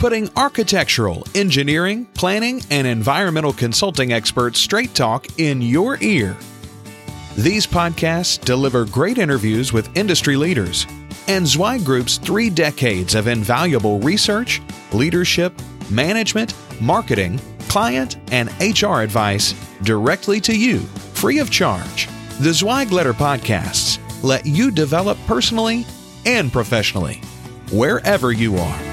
putting architectural, engineering, planning, and environmental consulting experts straight talk in your ear. These podcasts deliver great interviews with industry leaders and Zweig Group's three decades of invaluable research, leadership, management, marketing, client, and HR advice directly to you, free of charge. The Zweig Letter Podcasts let you develop personally and professionally, wherever you are.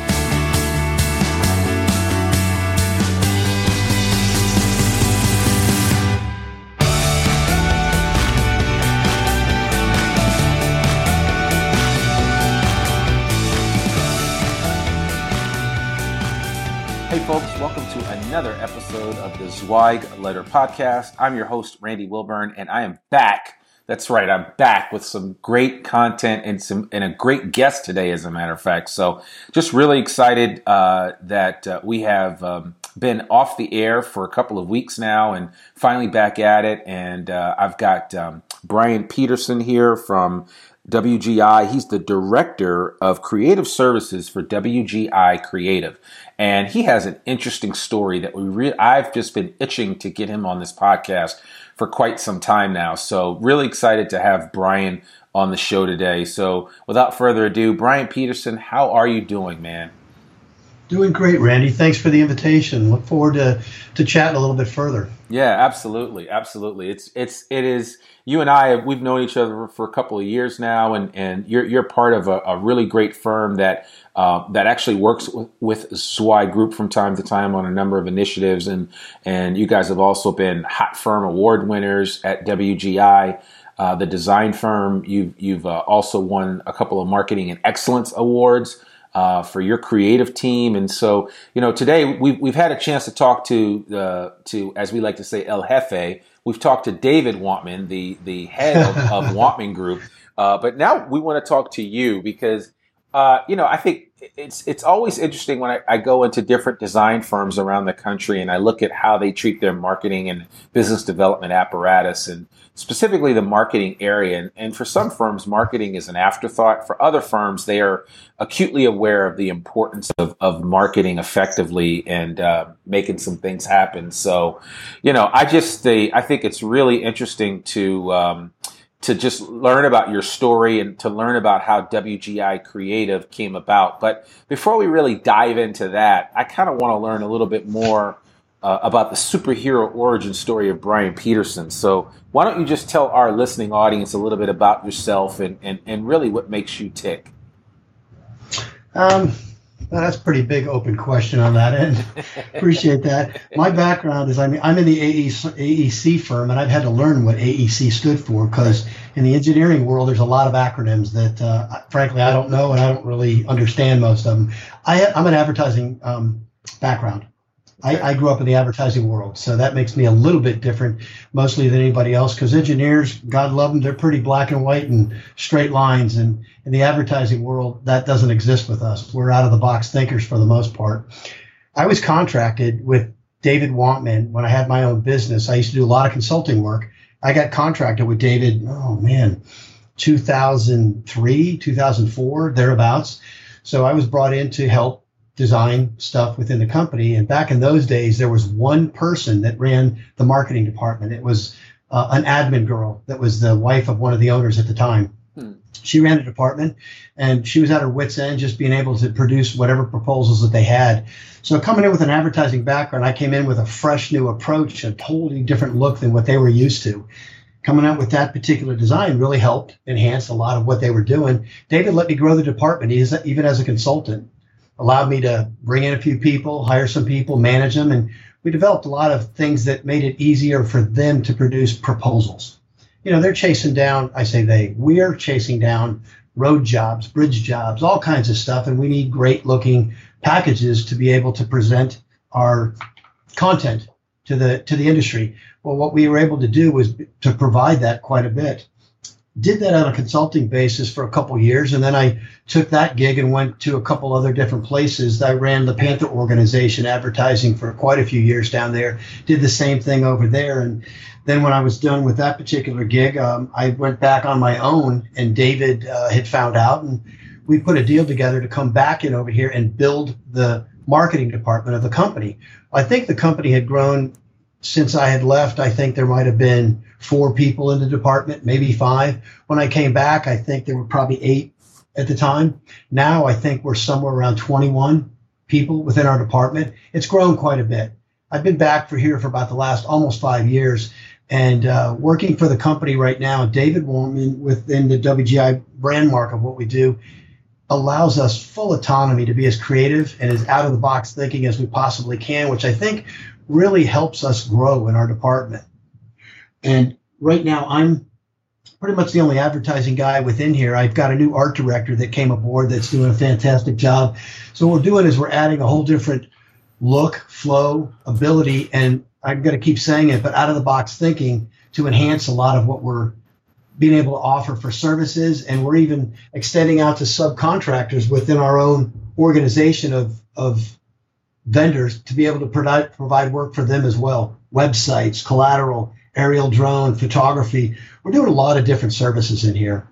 Another episode of the Zweig Letter Podcast. I'm your host, Randy Wilburn, and I am back that's right. I'm back with some great content and some and a great guest today, as a matter of fact. So, just really excited uh, that uh, we have um, been off the air for a couple of weeks now, and finally back at it. And uh, I've got um, Bryan Peterson here from WGI. He's the director of creative services for WGI Creative, and he has an interesting story that we re- I've just been itching to get him on this podcast for quite some time now. So, really excited to have Bryan on the show today. So, without further ado, Bryan Peterson, how are you doing, man? Doing great, Randy. Thanks for the invitation. Look forward to to chatting a little bit further. Yeah, absolutely, absolutely. It's it's it is. You and I we've known each other for a couple of years now, and and you're you're part of a, a really great firm that uh, that actually works with, with Zweig Group from time to time on a number of initiatives, and and you guys have also been Hot Firm Award winners at WGI. Uh, the design firm, you've you've uh, also won a couple of marketing and excellence awards uh, for your creative team. And so, you know, today we've, we've had a chance to talk to, uh, to, as we like to say, El Jefe. We've talked to David Wantman, the, the head of, of Wantman Group. Uh, but now we want to talk to you because, uh, you know, I think it's it's always interesting when I, I, go into different design firms around the country and I look at how they treat their marketing and business development apparatus and specifically the marketing area. And, and for some firms, marketing is an afterthought. For other firms, they are acutely aware of the importance of, of marketing effectively and uh, making some things happen. So, you know, I just the, I think it's really interesting to um, to just learn about your story and to learn about how WGI Creative came about. But before we really dive into that, I kind of want to learn a little bit more uh, about the superhero origin story of Bryan Peterson. So why don't you just tell our listening audience a little bit about yourself and, and, and really what makes you tick? Um, well, that's a pretty big open question on that end. Appreciate that. My background is I mean I'm in the AEC firm, and I've had to learn what AEC stood for because in the engineering world there's a lot of acronyms that uh, frankly I don't know and I don't really understand most of them. I, am an advertising um, background. I, I, grew up in the advertising world, so that makes me a little bit different, mostly than anybody else. Because engineers, God love them, they're pretty black and white and straight lines. And in the advertising world, that doesn't exist with us. We're out of the box thinkers for the most part. I was contracted with David Wantman when I had my own business. I used to do a lot of consulting work. I got contracted with David. Oh man, 2003, 2004, thereabouts. So I was brought in to help design stuff within the company. And back in those days, there was one person that ran the marketing department. It was uh, an admin girl that was the wife of one of the owners at the time. Hmm. She ran a department and she was at her wits' end just being able to produce whatever proposals that they had. So, coming in with an advertising background, I came in with a fresh new approach, a totally different look than what they were used to. Coming out with that particular design really helped enhance a lot of what they were doing. David let me grow the department, even as a consultant, allowed me to bring in a few people, hire some people, manage them, and we developed a lot of things that made it easier for them to produce proposals you know, they're chasing down, I say they, we're chasing down road jobs, bridge jobs, all kinds of stuff. And we need great looking packages to be able to present our content to the to the industry. Well, what we were able to do was to provide that quite a bit. Did that on a consulting basis for a couple years, and then I took that gig and went to a couple other different places. I ran the Panther organization advertising for quite a few years down there. Did the same thing over there, and then when I was done with that particular gig, um, I went back on my own, and David uh, had found out, and we put a deal together to come back in over here and build the marketing department of the company. I think the company had grown since I had left. I think there might have been four people in the department, maybe five. When I came back, I think there were probably eight at the time. Now I think we're somewhere around 21 people within our department. It's grown quite a bit. I've been back for here for about the last almost five years, and uh, working for the company right now, David Wantman within the WGI brand mark of what we do allows us full autonomy to be as creative and as out of the box thinking as we possibly can, which I think really helps us grow in our department. And right now, I'm pretty much the only advertising guy within here. I've got a new art director that came aboard that's doing a fantastic job. So what we're doing is we're adding a whole different look, flow, ability, and I'm going to keep saying it, but out of the box thinking to enhance a lot of what we're being able to offer for services. And we're even extending out to subcontractors within our own organization of, of vendors to be able to provide, provide work for them as well. Websites, collateral, aerial drone, photography. We're doing a lot of different services in here.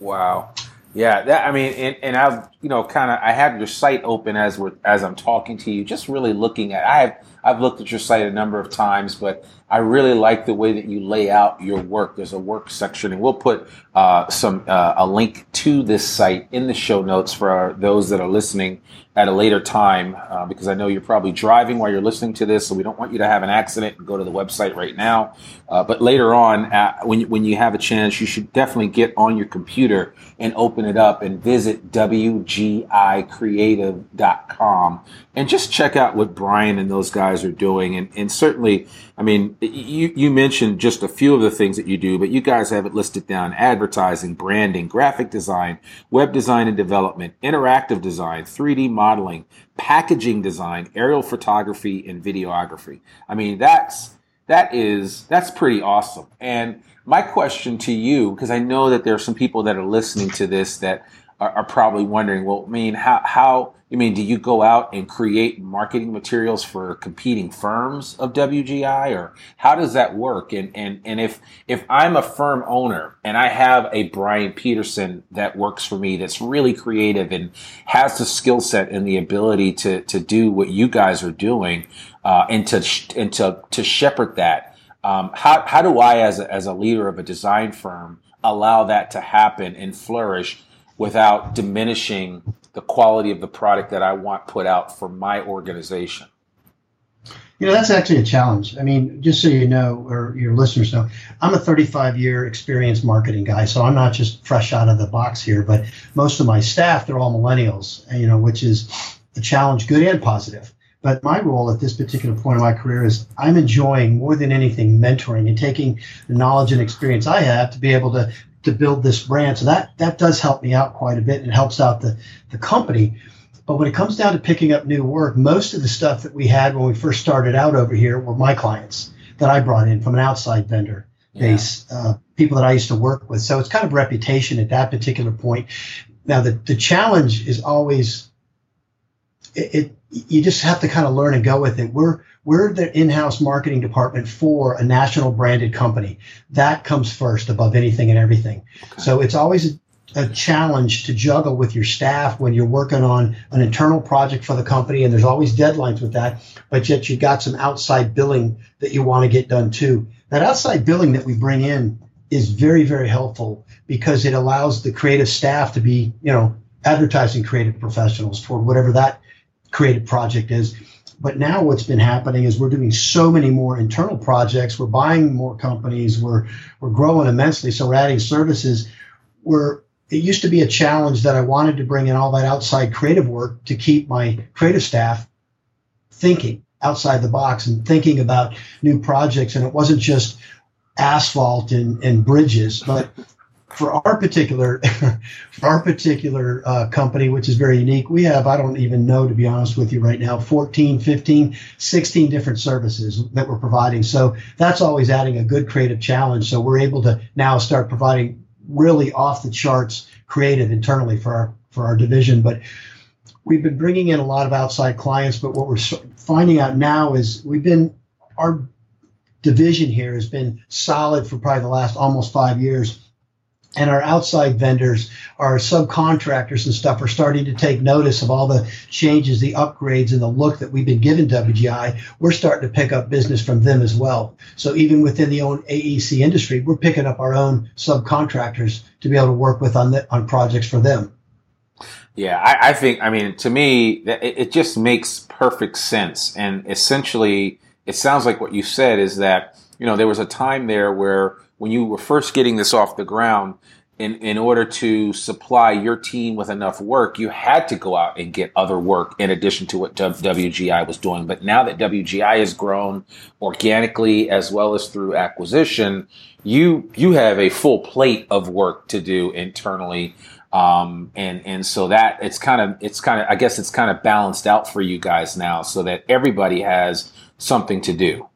Wow. Yeah, that I mean, and, and I've you know kind of I have your site open as we're as I'm talking to you, just really looking at. I have I've looked at your site a number of times, but I really like the way that you lay out your work. There's a work section, and we'll put uh, some uh, a link to this site in the show notes for our, those that are listening at a later time, uh, because I know you're probably driving while you're listening to this, so we don't want you to have an accident and go to the website right now. Uh, but later on, uh, when you, when you have a chance, you should definitely get on your computer and open it up and visit wgicreative.com and just check out what Bryan and those guys are doing. And, and certainly, I mean, you, you mentioned just a few of the things that you do, but you guys have it listed down advertising, branding, graphic design, web design and development, interactive design, 3D modeling, packaging design, aerial photography, and videography. I mean, that's, that is, that's pretty awesome. And my question to you, because I know that there are some people that are listening to this that are, are probably wondering, well, I mean, how, how, I mean, do you go out and create marketing materials for competing firms of WGI or how does that work? And, and, and if, if I'm a firm owner and I have a Bryan Peterson that works for me that's really creative and has the skill set and the ability to, to do what you guys are doing, uh, and to, and to, to shepherd that, um, how, how do I, as a, as a leader of a design firm, allow that to happen and flourish without diminishing the quality of the product that I want put out for my organization? You know, that's actually a challenge. I mean, just so you know, or your listeners know, I'm a 35 year experienced marketing guy. So I'm not just fresh out of the box here, but most of my staff, they're all millennials, you know, which is a challenge, good and positive. But my role at this particular point in my career is I'm enjoying more than anything mentoring and taking the knowledge and experience I have to be able to to build this brand. So that that does help me out quite a bit and it helps out the the company. But when it comes down to picking up new work, most of the stuff that we had when we first started out over here were my clients that I brought in from an outside vendor base, yeah. uh, people that I used to work with. So it's kind of reputation at that particular point. Now the the challenge is always it, it you just have to kind of learn and go with it. We're we're the in-house marketing department for a national branded company. That comes first above anything and everything. Okay. So it's always a, a, challenge to juggle with your staff when you're working on an internal project for the company, and there's always deadlines with that. But yet you've got some outside billing that you want to get done too. That outside billing that we bring in is very very helpful because it allows the creative staff to be, you know, advertising creative professionals for whatever that creative project is. But now what's been happening is we're doing so many more internal projects. We're buying more companies. We're we're growing immensely. So we're adding services. We're it used to be a challenge that I wanted to bring in all that outside creative work to keep my creative staff thinking outside the box and thinking about new projects. And it wasn't just asphalt and, and bridges, but for our particular for our particular uh, company which is very unique we have i don't even know to be honest with you right now 14 15 16 different services that we're providing. So that's always adding a good creative challenge. So we're able to now start providing really off the charts creative internally for our for our division. But we've been bringing in a lot of outside clients but what we're finding out now is we've been our division here has been solid for probably the last almost five years. And our outside vendors, our subcontractors and stuff are starting to take notice of all the changes, the upgrades, and the look that we've been giving WGI. We're starting to pick up business from them as well. So even within the own AEC industry, we're picking up our own subcontractors to be able to work with on the, on projects for them. Yeah, I, I think. I mean, to me, it, it just makes perfect sense. And essentially, it sounds like what you said is that, you know, there was a time there where when you were first getting this off the ground, in, in order to supply your team with enough work, you had to go out and get other work in addition to what WGI was doing. But now that WGI has grown organically as well as through acquisition, you you have a full plate of work to do internally. Um, and and so that it's kind of it's kind of I guess it's kind of balanced out for you guys now, so that everybody has something to do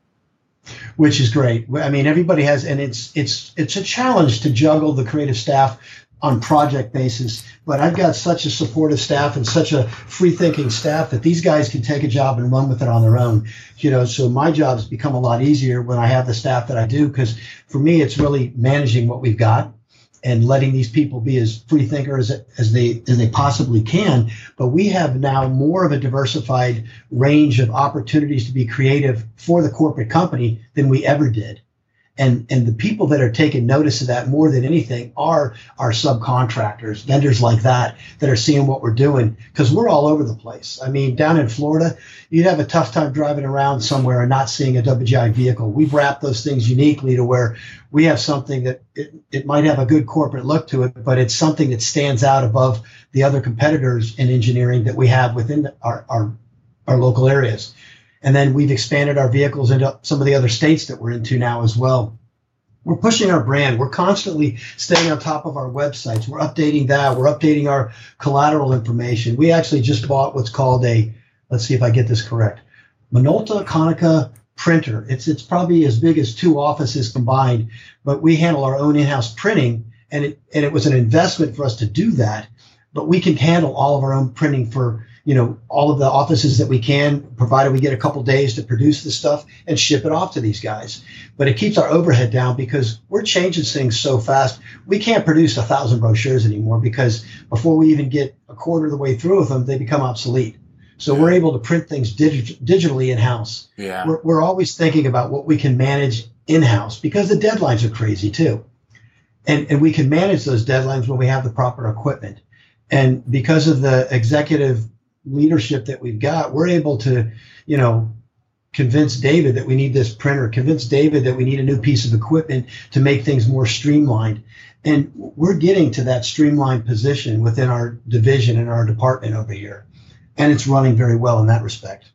which is great. I mean, everybody has, and it's it's it's a challenge to juggle the creative staff on project basis. But I've got such a supportive staff and such a free thinking staff that these guys can take a job and run with it on their own. You know, so my job's become a lot easier when I have the staff that I do because for me, it's really managing what we've got and letting these people be as free thinkers as they as they possibly can. But we have now more of a diversified range of opportunities to be creative for the corporate company than we ever did and and the people that are taking notice of that more than anything are our subcontractors vendors like that that are seeing what we're doing because we're all over the place. I mean down in florida you'd have a tough time driving around somewhere and not seeing a wgi vehicle. We've wrapped those things uniquely to where we have something that it, it might have a good corporate look to it but it's something that stands out above the other competitors in engineering that we have within our, our, our local areas and then we've expanded our vehicles into some of the other states that we're into now as well. We're pushing our brand. We're constantly staying on top of our websites. We're updating that. We're updating our collateral information. We actually just bought what's called a, let's see if I get this correct, Minolta Konica printer. It's it's probably as big as two offices combined, but we handle our own in-house printing, and it and it was an investment for us to do that. But we can handle all of our own printing for you know, all of the offices that we can, provided we get a couple days to produce the stuff and ship it off to these guys. But it keeps our overhead down because we're changing things so fast. We can't produce a thousand brochures anymore because before we even get a quarter of the way through with them, they become obsolete. So we're able to print things dig- digitally in house. Yeah. We're, we're always thinking about what we can manage in house because the deadlines are crazy too. And, and we can manage those deadlines when we have the proper equipment. And because of the executive leadership that we've got, we're able to, you know, convince David that we need this printer, convince David that we need a new piece of equipment to make things more streamlined. And we're getting to that streamlined position within our division and our department over here. And it's running very well in that respect.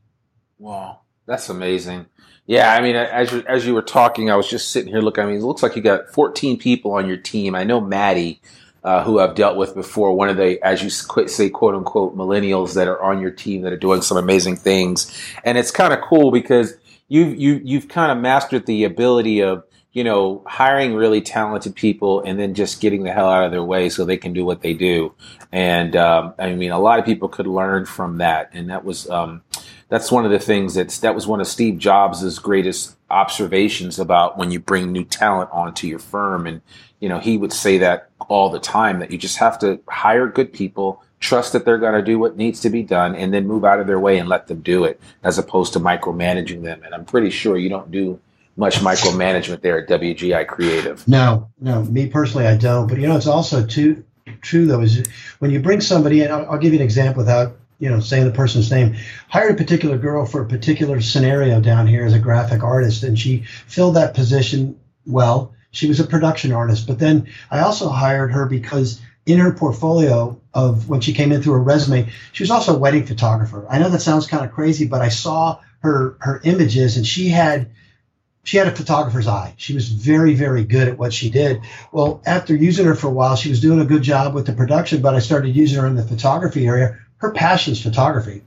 Wow, that's amazing. Yeah, I mean, as you, as you were talking, I was just sitting here looking. I mean, it looks like you got 14 people on your team. I know Maddie uh, who I've dealt with before. One of the, as you say, quote unquote, millennials that are on your team that are doing some amazing things, and it's kind of cool because you've you you've kind of mastered the ability of you know hiring really talented people and then just getting the hell out of their way so they can do what they do. And um, I mean, a lot of people could learn from that, and that was. Um, that's one of the things that's that was one of Steve Jobs' greatest observations about when you bring new talent onto your firm and you know he would say that all the time that you just have to hire good people, trust that they're going to do what needs to be done, and then move out of their way and let them do it, as opposed to micromanaging them. And I'm pretty sure you don't do much micromanagement there at WGI Creative. No, no, me personally, I don't. But you know, it's also too true though is when you bring somebody in. I'll, I'll give you an example without you know saying the person's name. Hired a particular girl for a particular scenario down here as a graphic artist, and she filled that position well. She was a production artist, but then I also hired her because in her portfolio of when she came in through her resume, she was also a wedding photographer. I know that sounds kind of crazy, but I saw her her images and she had she had a photographer's eye. She was very, very good at what she did. Well, after using her for a while, she was doing a good job with the production, but I started using her in the photography area. Her passion is photography.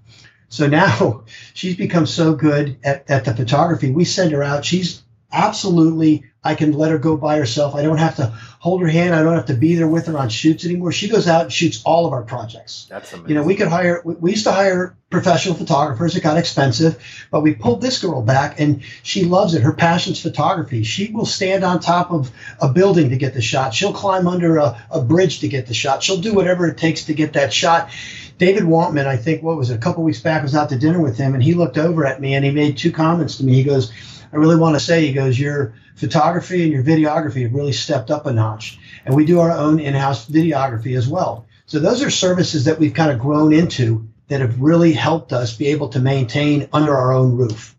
So now she's become so good at, at the photography. We send her out. She's absolutely I can let her go by herself. I don't have to hold her hand. I don't have to be there with her on shoots anymore. She goes out and shoots all of our projects. That's amazing. You know, we could hire, we used to hire professional photographers. It got expensive, but we pulled this girl back and she loves it. Her passion's photography. She will stand on top of a building to get the shot. She'll climb under a, a bridge to get the shot. She'll do whatever it takes to get that shot. David Wantman, I think, what was it, a couple weeks back, was out to dinner with him and he looked over at me and he made two comments to me. He goes, I really want to say, he goes, your photography and your videography have really stepped up a notch. And we do our own in house videography as well. So those are services that we've kind of grown into that have really helped us be able to maintain under our own roof.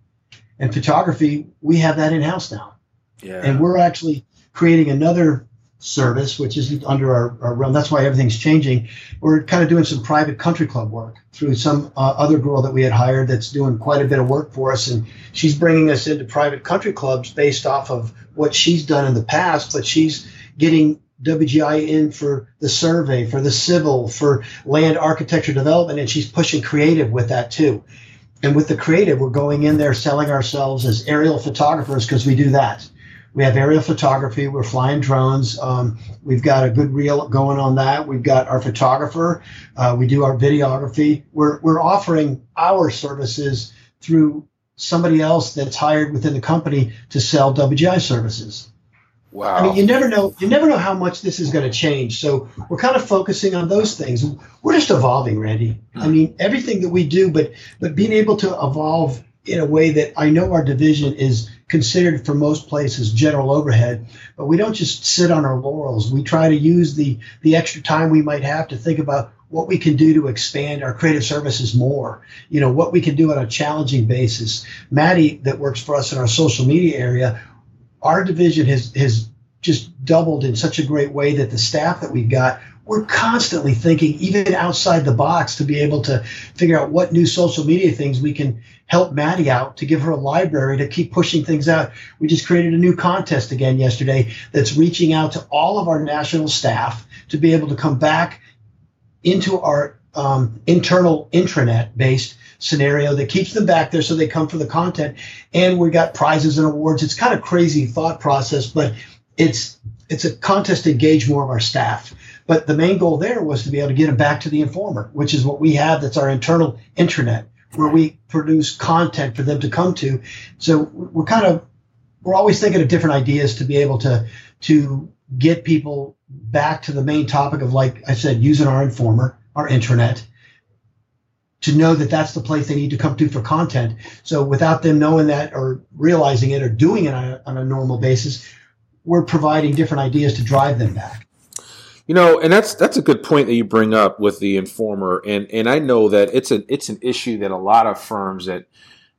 And photography, we have that in house now. Yeah. And we're actually creating another service, which isn't under our, our realm. That's why everything's changing. We're kind of doing some private country club work through some uh, other girl that we had hired that's doing quite a bit of work for us. And she's bringing us into private country clubs based off of what she's done in the past, but she's getting WGI in for the survey, for the civil, for land architecture development, and she's pushing creative with that too. And with the creative, we're going in there selling ourselves as aerial photographers because we do that. We have aerial photography. We're flying drones. Um, we've got a good reel going on that. We've got our photographer. Uh, we do our videography. We're, we're offering our services through somebody else that's hired within the company to sell WGI services. Wow. I mean, you never know. You never know how much this is going to change. So we're kind of focusing on those things. We're just evolving, Randy. I mean, everything that we do, but but being able to evolve in a way that I know our division is considered for most places general overhead, but we don't just sit on our laurels. We try to use the the extra time we might have to think about what we can do to expand our creative services more. You know, what we can do on a challenging basis. Maddie, that works for us in our social media area, our division has has just doubled in such a great way that the staff that we've got we're constantly thinking even outside the box to be able to figure out what new social media things we can help Maddie out to give her a library to keep pushing things out. We just created a new contest again yesterday that's reaching out to all of our national staff to be able to come back into our um, internal intranet based scenario that keeps them back there so they come for the content. And we got prizes and awards. It's kind of crazy thought process, but it's it's a contest to engage more of our staff. But the main goal there was to be able to get them back to the informer, which is what we have. That's our internal intranet where we produce content for them to come to. So we're kind of we're always thinking of different ideas to be able to to get people back to the main topic of like I said, using our informer, our intranet, to know that that's the place they need to come to for content. So without them knowing that or realizing it or doing it on a, on a normal basis, we're providing different ideas to drive them back. You know, and that's that's a good point that you bring up with the informer, and and I know that it's an it's an issue that a lot of firms that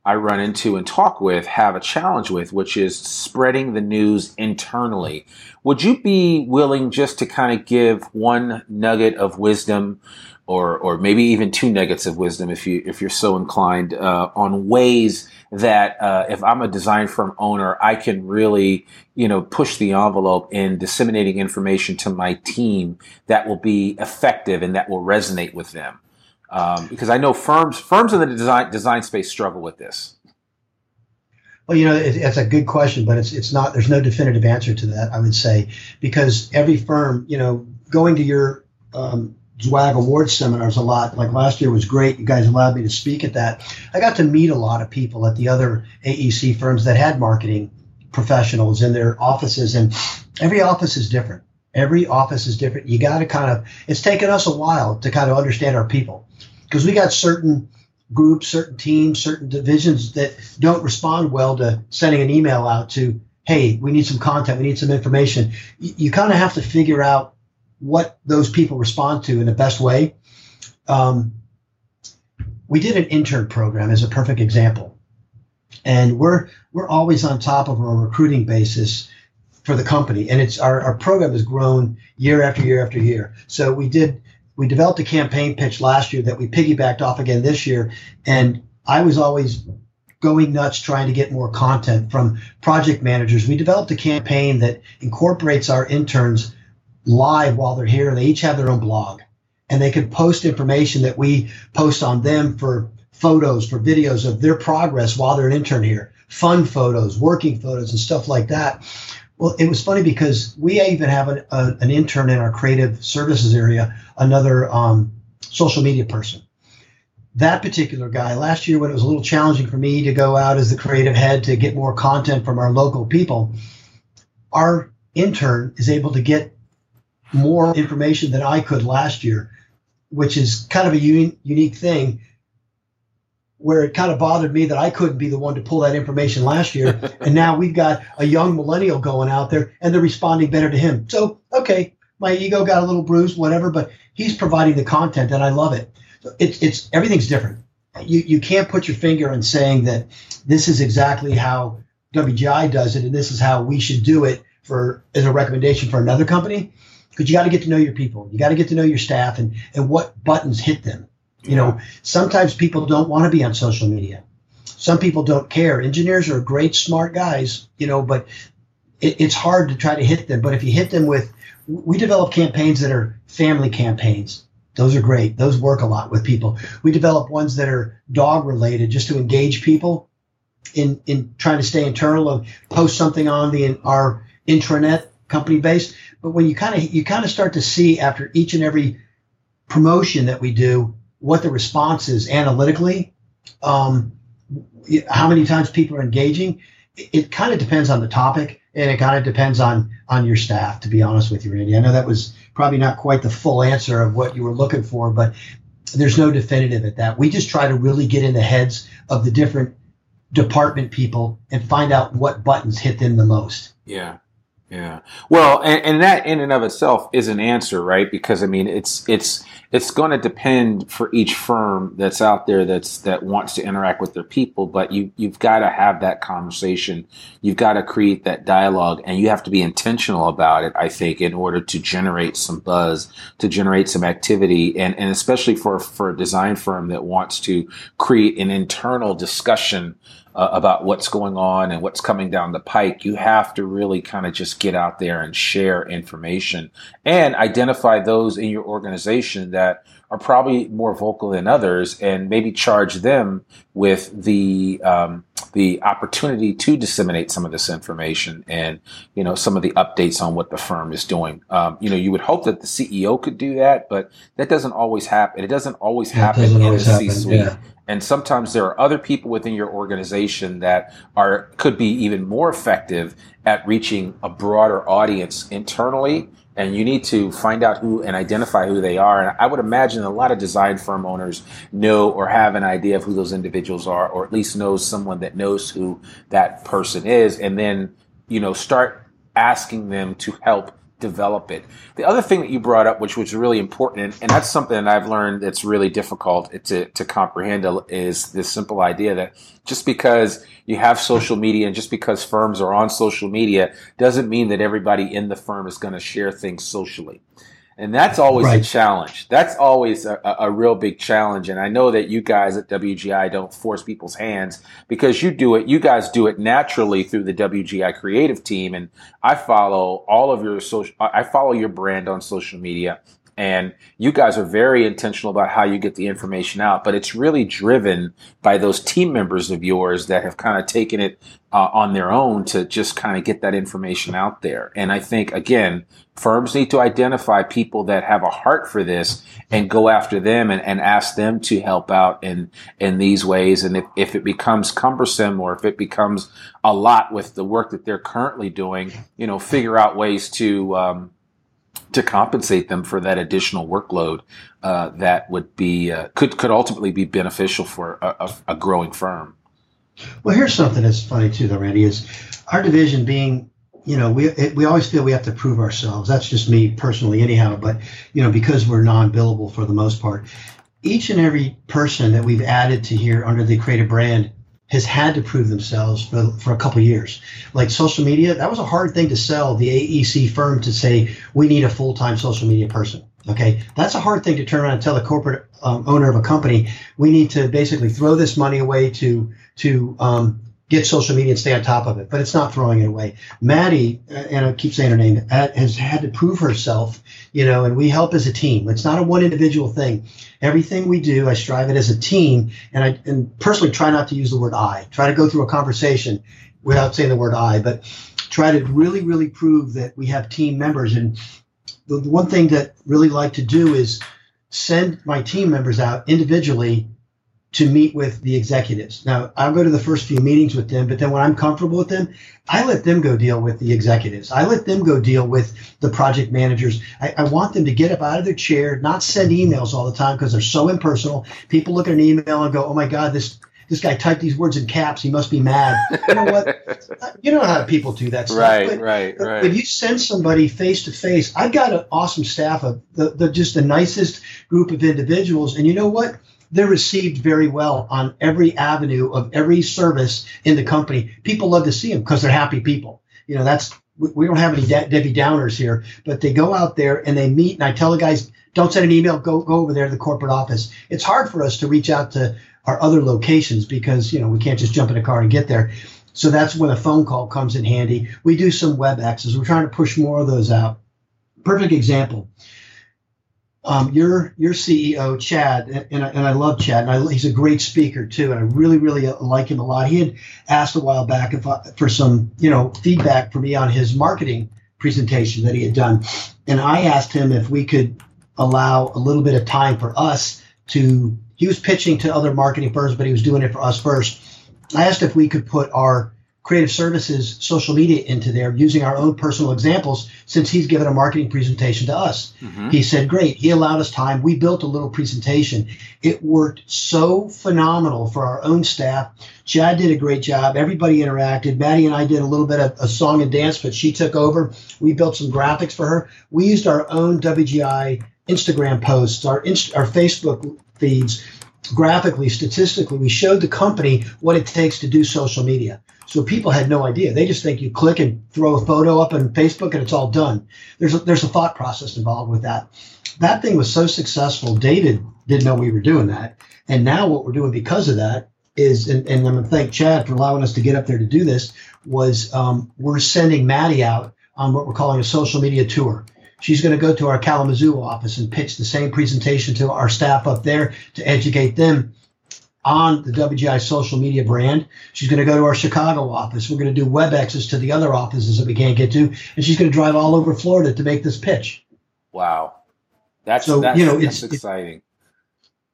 I run into and talk with have a challenge with, which is spreading the news internally. Would you be willing just to kind of give one nugget of wisdom or or maybe even two nuggets of wisdom if you if you're so inclined uh, on ways that uh, if I'm a design firm owner, I can really you know push the envelope in disseminating information to my team that will be effective and that will resonate with them. Um, because I know firms firms in the design design space struggle with this. Well, you know, it, it's a good question, but it's it's not. There's no definitive answer to that. I would say because every firm, you know, going to your um, Zweig Awards seminars a lot. Like last year was great. You guys allowed me to speak at that. I got to meet a lot of people at the other AEC firms that had marketing professionals in their offices, and every office is different. Every office is different. You got to kind of. It's taken us a while to kind of understand our people because we got certain groups, certain teams, certain divisions that don't respond well to sending an email out to, hey, we need some content, we need some information. You, you kind of have to figure out what those people respond to in the best way. Um, we did an intern program as a perfect example, and we're we're always on top of our recruiting basis for the company, and it's our, our program has grown year after year after year. So we did we developed a campaign pitch last year that we piggybacked off again this year. And I was always going nuts trying to get more content from project managers. We developed a campaign that incorporates our interns live while they're here. And they each have their own blog and they can post information that we post on them for photos, for videos of their progress while they're an intern here, fun photos, working photos, and stuff like that. Well, it was funny because we even have an, a, an intern in our creative services area, another um, social media person. That particular guy, last year when it was a little challenging for me to go out as the creative head to get more content from our local people, our intern is able to get more information than I could last year, which is kind of a un- unique thing where it kind of bothered me that I couldn't be the one to pull that information last year. and now we've got a young millennial going out there and they're responding better to him. So, okay, my ego got a little bruised, whatever, but he's providing the content and I love it. So it's, it's everything's different. You, you can't put your finger on saying that this is exactly how WGI does it and this is how we should do it for as a recommendation for another company because you got to get to know your people. You got to get to know your staff and, and what buttons hit them you know, sometimes people don't want to be on social media. Some people don't care. Engineers are great, smart guys, you know, but it, it's hard to try to hit them. But if you hit them with, we develop campaigns that are family campaigns. Those are great. Those work a lot with people. We develop ones that are dog related just to engage people in, in trying to stay internal and post something on the our intranet company base. But when you kind of you kind of start to see after each and every promotion that we do what the response is analytically, um, how many times people are engaging. It, it kind of depends on the topic, and it kind of depends on on your staff. To be honest with you, Randy, I know that was probably not quite the full answer of what you were looking for, but there's no definitive at that. We just try to really get in the heads of the different department people and find out what buttons hit them the most. Yeah. Yeah. Well, and, and, that in and of itself is an answer, right? Because I mean, it's it's it's going to depend for each firm that's out there that's that wants to interact with their people. But you you've got to have that conversation. You've got to create that dialogue, and you have to be intentional about it. I think in order to generate some buzz, to generate some activity, and and especially for for a design firm that wants to create an internal discussion uh, about what's going on and what's coming down the pike, you have to really kind of just get out there and share information and identify those in your organization that are probably more vocal than others and maybe charge them with the um, the opportunity to disseminate some of this information and you know some of the updates on what the firm is doing um, you know you would hope that the ceo could do that but that doesn't always happen it doesn't always happen doesn't in always the c-suite yeah. And sometimes there are other people within your organization that are could be even more effective at reaching a broader audience internally and you need to find out who and identify who they are. And I would imagine a lot of design firm owners know or have an idea of who those individuals are, or at least knows someone that knows who that person is, and then you know start asking them to help develop it. The other thing that you brought up, which was really important, and, that's something that I've learned that's really difficult to, to comprehend, uh, is this simple idea that just because you have social media and just because firms are on social media doesn't mean that everybody in the firm is going to share things socially. And that's always right. a challenge. That's always a, a, real big challenge. And I know that you guys at WGI don't force people's hands because you do it. You guys do it naturally through the WGI creative team. And I follow all of your social, I follow your brand on social media. And you guys are very intentional about how you get the information out, but it's really driven by those team members of yours that have kind of taken it uh, on their own to just kind of get that information out there. And I think, again, firms need to identify people that have a heart for this and go after them and, and ask them to help out in, in these ways. And if, if it becomes cumbersome or if it becomes a lot with the work that they're currently doing, you know, figure out ways to, um, to compensate them for that additional workload uh, that would be uh, could could ultimately be beneficial for a, a, a, growing firm. Well, here's something that's funny too, though, Randy. Is our division being you know, we it, we always feel we have to prove ourselves. That's just me personally, anyhow. But you know, because we're non-billable for the most part, each and every person that we've added to here under the creative brand has had to prove themselves for, for a couple years. Like social media, that was a hard thing to sell the AEC firm to say we need a full-time social media person. Okay, that's a hard thing to turn around and tell the corporate um, owner of a company we need to basically throw this money away to to um, get social media and stay on top of it, but it's not throwing it away. Maddie, uh, and I keep saying her name, has had to prove herself, you know, and we help as a team. It's not a one individual thing. Everything we do, I strive it as a team, and I and personally try not to use the word I. Try to go through a conversation without saying the word I, but try to really, really prove that we have team members. And the, the one thing that really like to do is send my team members out individually to meet with the executives. Now, I'll go to the first few meetings with them, but then when I'm comfortable with them, I let them go deal with the executives. I let them go deal with the project managers. I, I want them to get up out of their chair, not send emails all the time because they're so impersonal. People look at an email and go, "Oh my God, this this guy typed these words in caps. He must be mad." You know what? you know how people do that stuff. Right, but, right, right. If you send somebody face to face, I've got an awesome staff of the, the just the nicest group of individuals, and you know what? They're received very well on every avenue of every service in the company. People love to see them because they're happy people. You know, that's we don't have any De- Debbie Downers here, but they go out there and they meet. And I tell the guys, don't send an email. Go go over there to the corporate office. It's hard for us to reach out to our other locations because you know we can't just jump in a car and get there. So that's when a phone call comes in handy. We do some WebExes. We're trying to push more of those out. Perfect example um, your your CEO Chad, and I, and I love Chad, and I, he's a great speaker too, and I really really uh, like him a lot. He had asked a while back if I, for some you know feedback for me on his marketing presentation that he had done, and I asked him if we could allow a little bit of time for us to. He was pitching to other marketing firms, but he was doing it for us first. I asked if we could put our creative services social media into there using our own personal examples since he's given a marketing presentation to us. Mm-hmm. He said, Great. He allowed us time. We built a little presentation. It worked so phenomenal for our own staff. Chad did a great job. Everybody interacted. Maddie and I did a little bit of a song and dance, but she took over. We built some graphics for her. We used our own WGI Instagram posts, our, Inst- our Facebook feeds graphically, statistically, we showed the company what it takes to do social media. So people had no idea. They just think you click and throw a photo up on Facebook and it's all done. There's a, there's a thought process involved with that. That thing was so successful. David didn't know we were doing that. And now what we're doing because of that is, and, and I'm going to thank Chad for allowing us to get up there to do this, was um, we're sending Maddie out on what we're calling a social media tour. She's going to go to our Kalamazoo office and pitch the same presentation to our staff up there to educate them on the WGI social media brand. She's going to go to our Chicago office. We're going to do WebExes to the other offices that we can't get to, and she's going to drive all over Florida to make this pitch. Wow, that's so that's, you know it's exciting.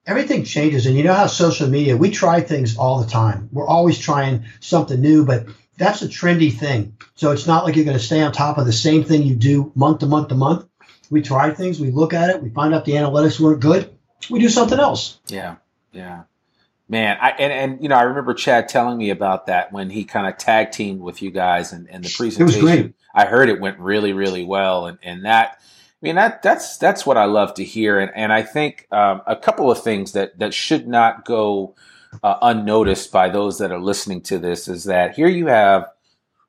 everything changes, and you know how social media we try things all the time. We're always trying something new, but that's a trendy thing. So it's not like you're going to stay on top of the same thing you do month to month to month. We try things, we look at it, we find out the analytics weren't good, we do something else. Yeah, yeah. Man, I and, and you know I remember Chad telling me about that when he kind of tag teamed with you guys and, and the presentation. It was great. I heard it went really really well, and and that I mean that that's that's what I love to hear, and and I think um, a couple of things that that should not go uh, unnoticed by those that are listening to this is that here you have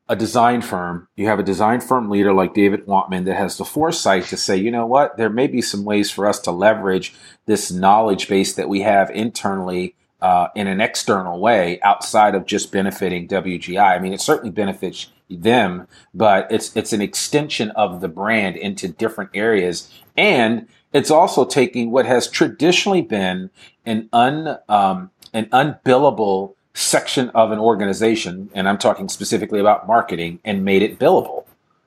a design firm, you have a design firm leader like David Wantman that has the foresight to say, you know what, there may be some ways for us to leverage this knowledge base that we have internally uh, in an external way outside of just benefiting WGI. I mean, it certainly benefits them, but it's it's an extension of the brand into different areas, and it's also taking what has traditionally been an un um, an unbillable section of an organization, and I'm talking specifically about marketing, and made it billable.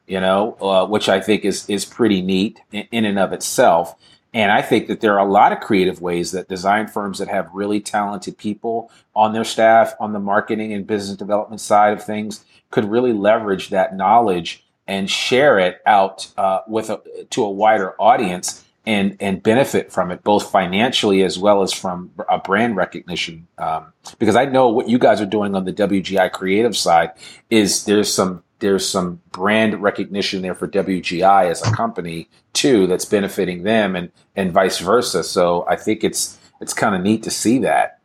You know, uh, which I think is is pretty neat in, in and of itself. And I think that there are a lot of creative ways that design firms that have really talented people on their staff on the marketing and business development side of things could really leverage that knowledge and share it out uh, with a, to a wider audience and and benefit from it both financially as well as from a brand recognition um, because I know what you guys are doing on the WGI creative side is there's some there's some brand recognition there for WGI as a company too that's benefiting them and and vice versa. So I think it's it's kind of neat to see that.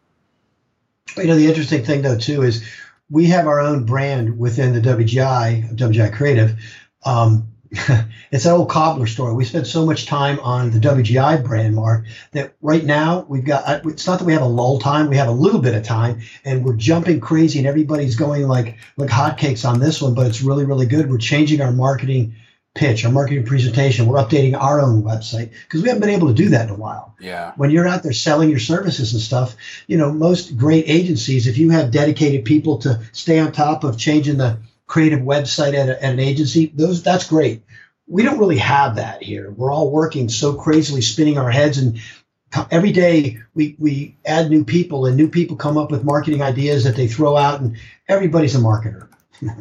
You know the interesting thing though too is we have our own brand within the WGI of WGI creative um, it's an old cobbler story. We spent so much time on the WGI brand mark that right now we've got, it's not that we have a lull time, we have a little bit of time and we're jumping crazy and everybody's going like, like hotcakes on this one, but it's really, really good. We're changing our marketing pitch, our marketing presentation. We're updating our own website because we haven't been able to do that in a while. Yeah. When you're out there selling your services and stuff, you know, most great agencies, if you have dedicated people to stay on top of changing the, creative website at, a, at, an agency, those that's great. We don't really have that here. We're all working so crazily, spinning our heads, and every day we we add new people, and new people come up with marketing ideas that they throw out, and everybody's a marketer. yes.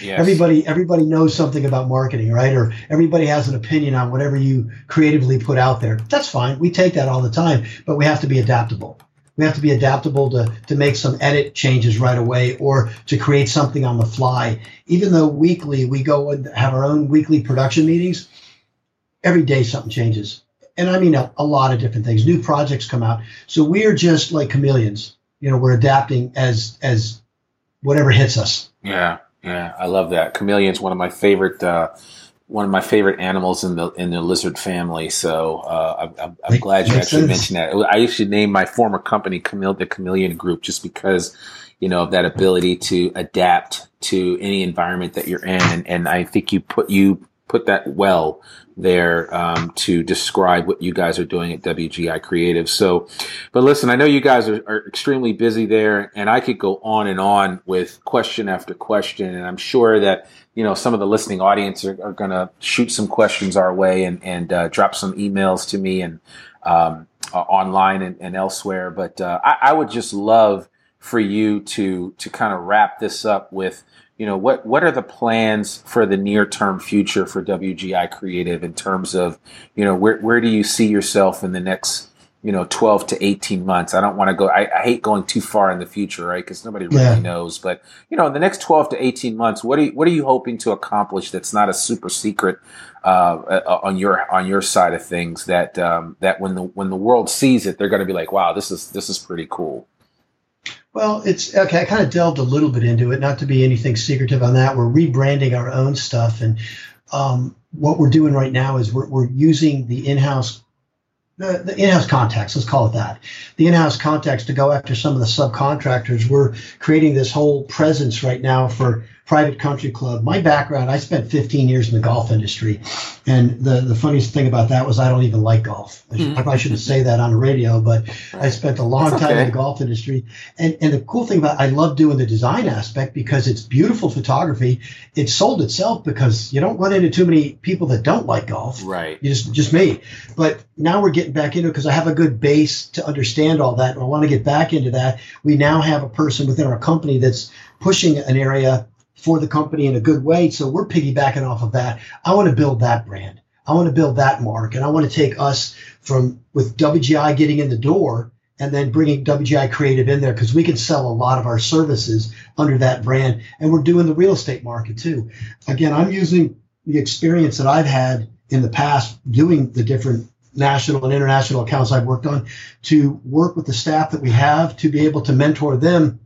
Everybody everybody knows something about marketing, right? Or everybody has an opinion on whatever you creatively put out there. That's fine. We take that all the time, but we have to be adaptable we have to be adaptable to, to make some edit changes right away or to create something on the fly. Even though weekly we go and have our own weekly production meetings, every day something changes. And I mean a, a lot of different things. New projects come out. So we're just like chameleons. You know, we're adapting as as whatever hits us. Yeah, yeah. I love that. Chameleon's one of my favorite uh one of my favorite animals in the in the lizard family. So uh, I'm, I'm glad you actually sense. mentioned that. I actually named my former company the Chameleon Group just because you know of that ability to adapt to any environment that you're in, and, and I think you put you put that well there um, to describe what you guys are doing at WGI Creative. So, but listen, I know you guys are, are, extremely busy there, and I could go on and on with question after question, and I'm sure that you know some of the listening audience are, are going to shoot some questions our way and and uh, drop some emails to me and um, uh, online and, and, elsewhere. But uh, I, I would just love for you to to kind of wrap this up with you know what what are the plans for the near term future for WGI Creative in terms of you know where where do you see yourself in the next you know 12 to 18 months i don't want to go I, I, hate going too far in the future right because nobody really yeah. knows but you know in the next 12 to 18 months what are you what are you hoping to accomplish that's not a super secret uh, uh on your on your side of things that um, that when the when the world sees it they're going to be like wow this is this is pretty cool well, it's okay. I kind of delved a little bit into it, not to be anything secretive on that. We're rebranding our own stuff, and um, what we're doing right now is we're, we're using the in-house the, the in-house contacts, let's call it that. The in-house contacts to go after some of the subcontractors. We're creating this whole presence right now for private country club. My background, I spent 15 years in the golf industry. And the, the funniest thing about that was I don't even like golf. I, should. I probably shouldn't say that on the radio, but I spent a long That's time okay. in the golf industry. And, and the cool thing about I love doing the design aspect because it's beautiful photography. It sold itself because you don't run into too many people that don't like golf. Right. You just, just me. But now we're getting back into it because I have a good base to understand all that. And I want to get back into that. We now have a person within our company that's pushing an area for the company in a good way. So we're piggybacking off of that. I want to build that brand. I want to build that mark and I want to take us from with WGI getting in the door and then bringing WGI Creative in there because we can sell a lot of our services under that brand. And we're doing the real estate market too. Again, I'm using the experience that I've had in the past doing the different national and international accounts I've worked on to work with the staff that we have to be able to mentor them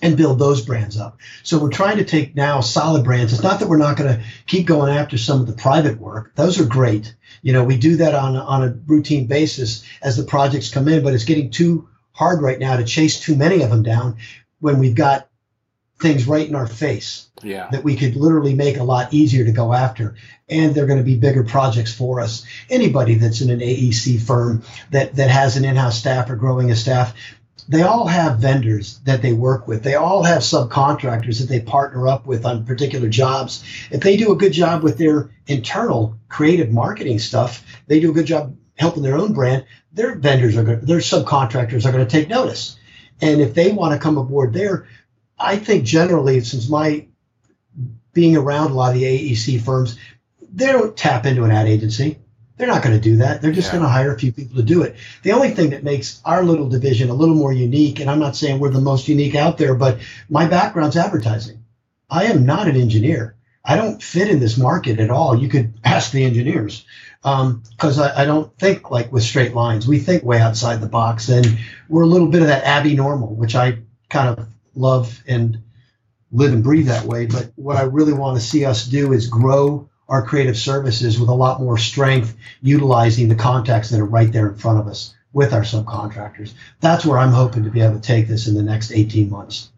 and build those brands up. So we're trying to take now solid brands. It's not that we're not going to keep going after some of the private work. Those are great. You know, we do that on, on a routine basis as the projects come in, but it's getting too hard right now to chase too many of them down when we've got things right in our face yeah. that we could literally make a lot easier to go after. And they're going to be bigger projects for us. Anybody that's in an AEC firm that, that has an in-house staff or growing a staff, they all have vendors that they work with. They all have subcontractors that they partner up with on particular jobs. If they do a good job with their internal creative marketing stuff, they do a good job helping their own brand. Their vendors are going, their subcontractors are going to take notice. And if they want to come aboard there, I think generally, since my being around a lot of the AEC firms, they don't tap into an ad agency. They're not going to do that. They're just yeah. going to hire a few people to do it. The only thing that makes our little division a little more unique, and I'm not saying we're the most unique out there, but my background's advertising. I am not an engineer. I don't fit in this market at all. You could ask the engineers because um, I, I, don't think like with straight lines. We think way outside the box, and we're a little bit of that Abby normal, which I kind of love and live and breathe that way. But what I really want to see us do is grow our creative services with a lot more strength, utilizing the contacts that are right there in front of us with our subcontractors. That's where I'm hoping to be able to take this in the next 18 months.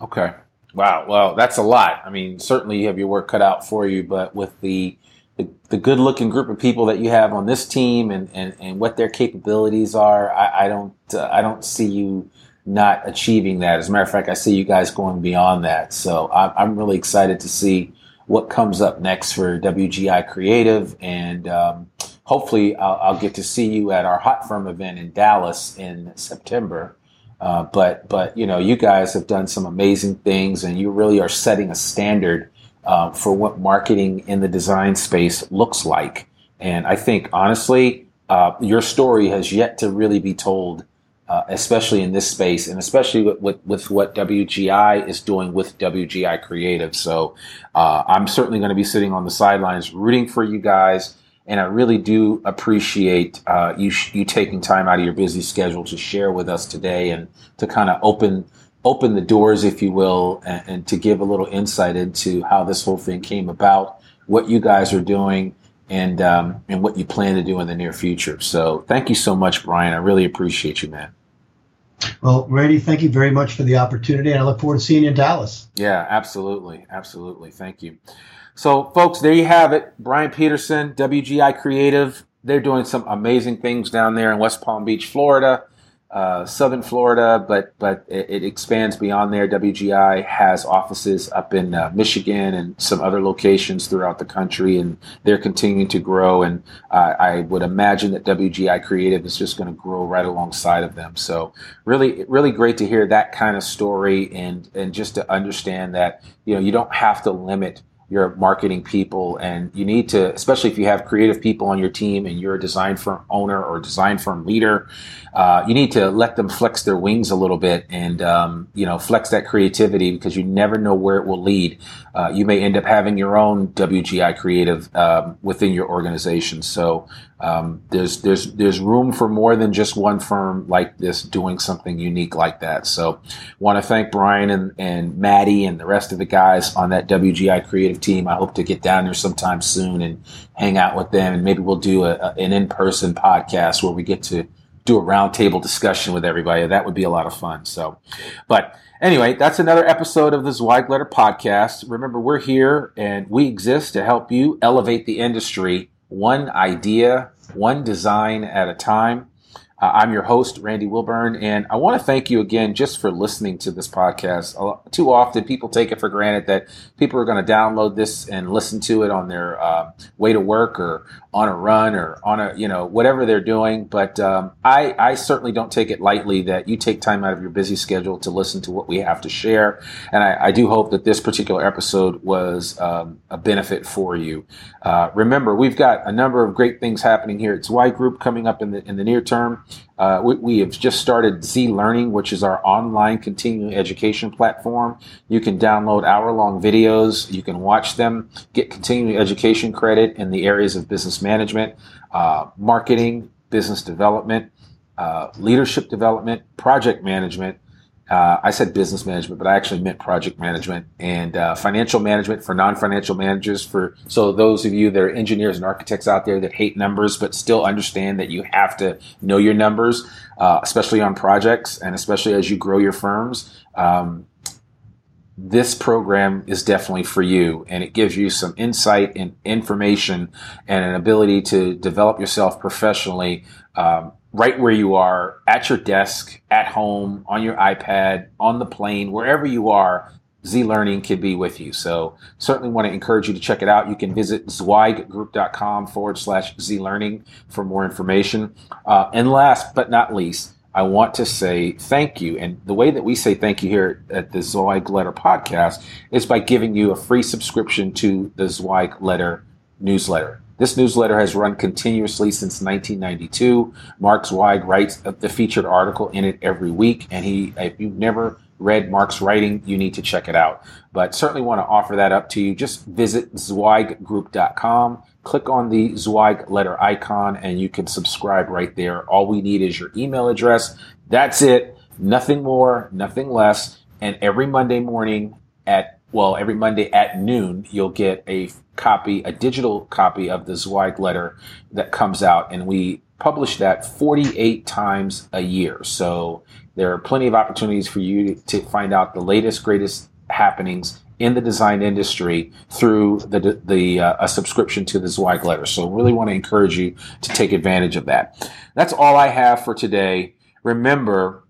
Okay. Wow. Well, that's a lot. I mean, certainly you have your work cut out for you, but with the the, the good looking group of people that you have on this team and, and, and what their capabilities are, I, I don't uh, I don't see you not achieving that. As a matter of fact, I see you guys going beyond that. So I'm, I'm really excited to see what comes up next for WGI Creative, and um, hopefully I'll, I'll, get to see you at our Hot Firm event in Dallas in September. Uh, but but you know you guys have done some amazing things, and you really are setting a standard uh, for what marketing in the design space looks like. And I think honestly, uh, your story has yet to really be told uh, especially in this space, and especially with, with, with, what WGI is doing with WGI Creative. So uh, I'm certainly going to be sitting on the sidelines rooting for you guys. And I really do appreciate uh, you you taking time out of your busy schedule to share with us today and to kind of open open the doors, if you will, and, and to give a little insight into how this whole thing came about, what you guys are doing, and um, and what you plan to do in the near future. So thank you so much, Bryan. I really appreciate you, man. Well, Randy, thank you very much for the opportunity, and I look forward to seeing you in Dallas. Yeah, absolutely, absolutely. Thank you. So, folks, there you have it. Bryan Peterson, WGI Creative. They're doing some amazing things down there in West Palm Beach, Florida uh, Southern Florida, but but it, it, expands beyond there. WGI has offices up in uh, Michigan and some other locations throughout the country, and they're continuing to grow. And uh, I would imagine that WGI Creative is just going to grow right alongside of them. So really, really great to hear that kind of story, and and just to understand that you know you don't have to limit your marketing people and you need to especially if you have creative people on your team and you're a design firm owner or design firm leader uh, you need to let them flex their wings a little bit and um, you know flex that creativity because you never know where it will lead. Uh, you may end up having your own wgi creative um, within your organization. So um, there's there's there's room for more than just one firm like this doing something unique like that. So, want to thank Bryan and and Maddie and the rest of the guys on that WGI creative team. I hope to get down there sometime soon and hang out with them, and maybe we'll do a, a, an in person podcast where we get to do a roundtable discussion with everybody. That would be a lot of fun. So, but anyway, that's another episode of the Zweig Letter podcast. Remember, we're here and we exist to help you elevate the industry one idea, one design at a time. Uh, I'm your host, Randy Wilburn, and I want to thank you again just for listening to this podcast. Too often, people take it for granted that people are going to download this and listen to it on their uh, way to work or on a run or on a you know whatever they're doing. But um, I I certainly don't take it lightly that you take time out of your busy schedule to listen to what we have to share, and I, I do hope that this particular episode was um, a benefit for you. Uh, remember, we've got a number of great things happening here It's Zweig Group coming up in the in the near term. Uh, we, we, have just started Z Learning, which is our online continuing education platform. You can download hour long videos, you can watch them, get continuing education credit in the areas of business management, uh, marketing, business development, uh, leadership development, project management, uh, I said business management, but I actually meant project management and uh, financial management for non-financial managers. For so those of you that are engineers and architects out there that hate numbers but still understand that you have to know your numbers, uh, especially on projects and especially as you grow your firms. Um, this program is definitely for you and it gives you some insight and information and an ability to develop yourself professionally um, right where you are at your desk, at home, on your iPad, on the plane, wherever you are. Z Learning can be with you. So certainly want to encourage you to check it out. You can visit zweiggroup.com forward slash Z Learning for more information. Uh, and last but not least, I want to say thank you. And the way that we say thank you here at the Zweig Letter podcast is by giving you a free subscription to the Zweig Letter newsletter. This newsletter has run continuously since 1992. Mark Zweig writes the featured article in it every week. And he, if you've never read Mark's writing, you need to check it out. But certainly want to offer that up to you. Just visit zweiggroup.com, click on the Zweig letter icon, and you can subscribe right there. All we need is your email address. That's it. Nothing more, nothing less. And every Monday morning at well, every Monday at noon, you'll get a copy, a digital copy of the Zweig letter that comes out, and we publish that 48 times a year. So there are plenty of opportunities for you to find out the latest, greatest happenings in the design industry through the the uh, a subscription to the Zweig letter. So really want to encourage you to take advantage of that. That's all I have for today. Remember,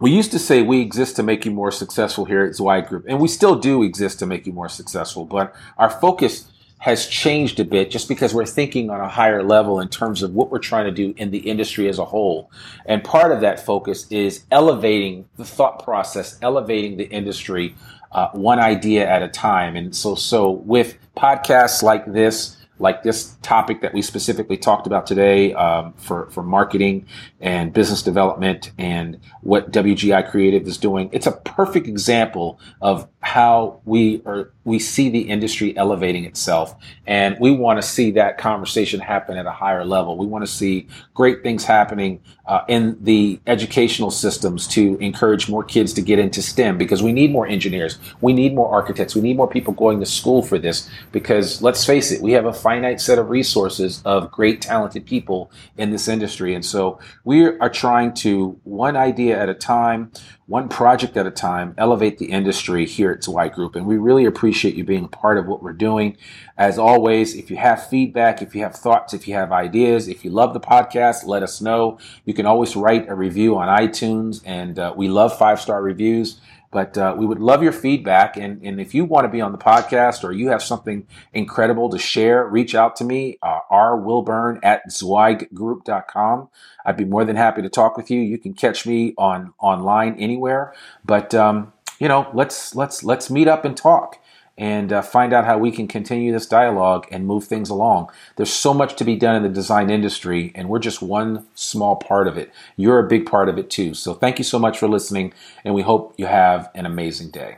we used to say we exist to make you more successful here at Zweig Group, and we still do exist to make you more successful, but our focus has changed a bit just because we're thinking on a higher level in terms of what we're trying to do in the industry as a whole. And part of that focus is elevating the thought process, elevating the industry uh, one idea at a time. And so, so with podcasts like this, like this topic that we specifically talked about today um, for for marketing and business development and what WGI Creative is doing. It's a perfect example of how we are we see the industry elevating itself, and we want to see that conversation happen at a higher level. We want to see great things happening uh, in the educational systems to encourage more kids to get into STEM because we need more engineers, we need more architects, we need more people going to school for this. Because let's face it, we have a finite set of resources of great talented people in this industry, and so we are trying to one idea at a time one project at a time, elevate the industry here at Zweig Group. And we really appreciate you being part of what we're doing. As always, if you have feedback, if you have thoughts, if you have ideas, if you love the podcast, let us know. You can always write a review on iTunes, and uh, we love five star reviews. But uh, we would love your feedback. And, and if you want to be on the podcast or you have something incredible to share, reach out to me, uh, rwilburn at zweiggroup.com. I'd be more than happy to talk with you. You can catch me on online anywhere. But, um, you know, let's, let's, let's meet up and talk and uh, find out how we can continue this dialogue and move things along. There's so much to be done in the design industry, and we're just one small part of it. You're a big part of it too. So thank you so much for listening, and we hope you have an amazing day.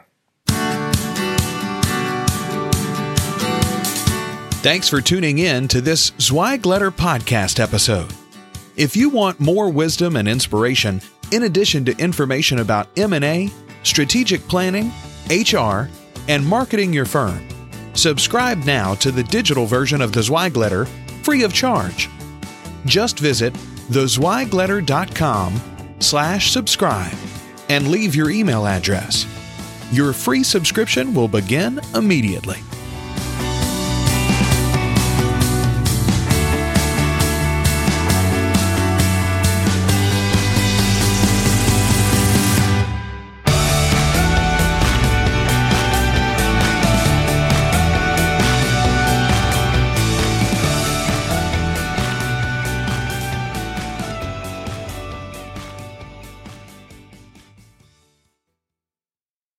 Thanks for tuning in to this Zweig Letter podcast episode. If you want more wisdom and inspiration, in addition to information about M&A, strategic planning, HR, and marketing your firm. Subscribe now to the digital version of the Zweig Letter free of charge. Just visit thezweigletter.com slash subscribe and leave your email address. Your free subscription will begin immediately.